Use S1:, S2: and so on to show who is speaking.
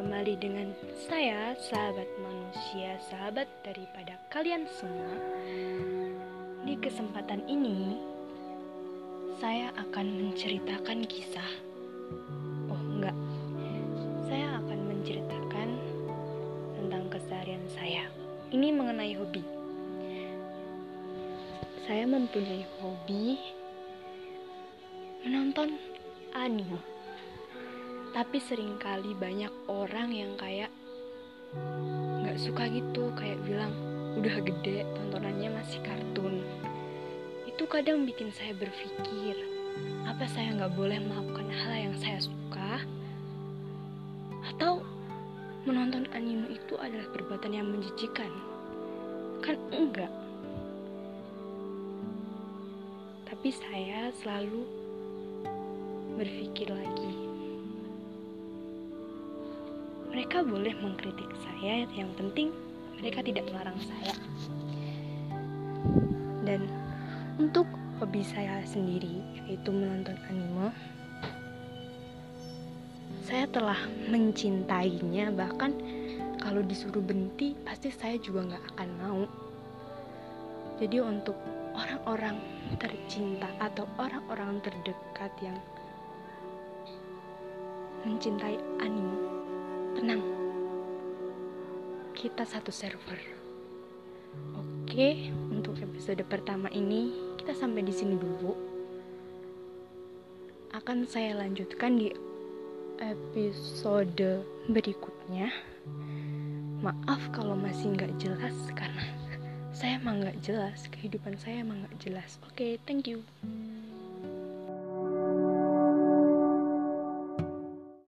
S1: kembali dengan saya, sahabat manusia, sahabat daripada kalian semua. Di kesempatan ini, saya akan menceritakan kisah. Oh, enggak. Saya akan menceritakan tentang keseharian saya. Ini mengenai hobi. Saya mempunyai hobi menonton anime tapi sering kali banyak orang yang kayak nggak suka gitu kayak bilang udah gede tontonannya masih kartun. Itu kadang bikin saya berpikir apa saya nggak boleh melakukan hal yang saya suka? Atau menonton anime itu adalah perbuatan yang menjijikan? Kan enggak. Tapi saya selalu berpikir lagi mereka boleh mengkritik saya, yang penting mereka tidak melarang saya. Dan untuk hobi saya sendiri, yaitu menonton anime, saya telah mencintainya, bahkan kalau disuruh berhenti, pasti saya juga nggak akan mau. Jadi untuk orang-orang tercinta atau orang-orang terdekat yang mencintai anime Tenang, kita satu server. Oke, untuk episode pertama ini kita sampai di sini dulu. Akan saya lanjutkan di episode berikutnya. Maaf kalau masih nggak jelas karena saya emang nggak jelas, kehidupan saya emang nggak jelas. Oke, thank you.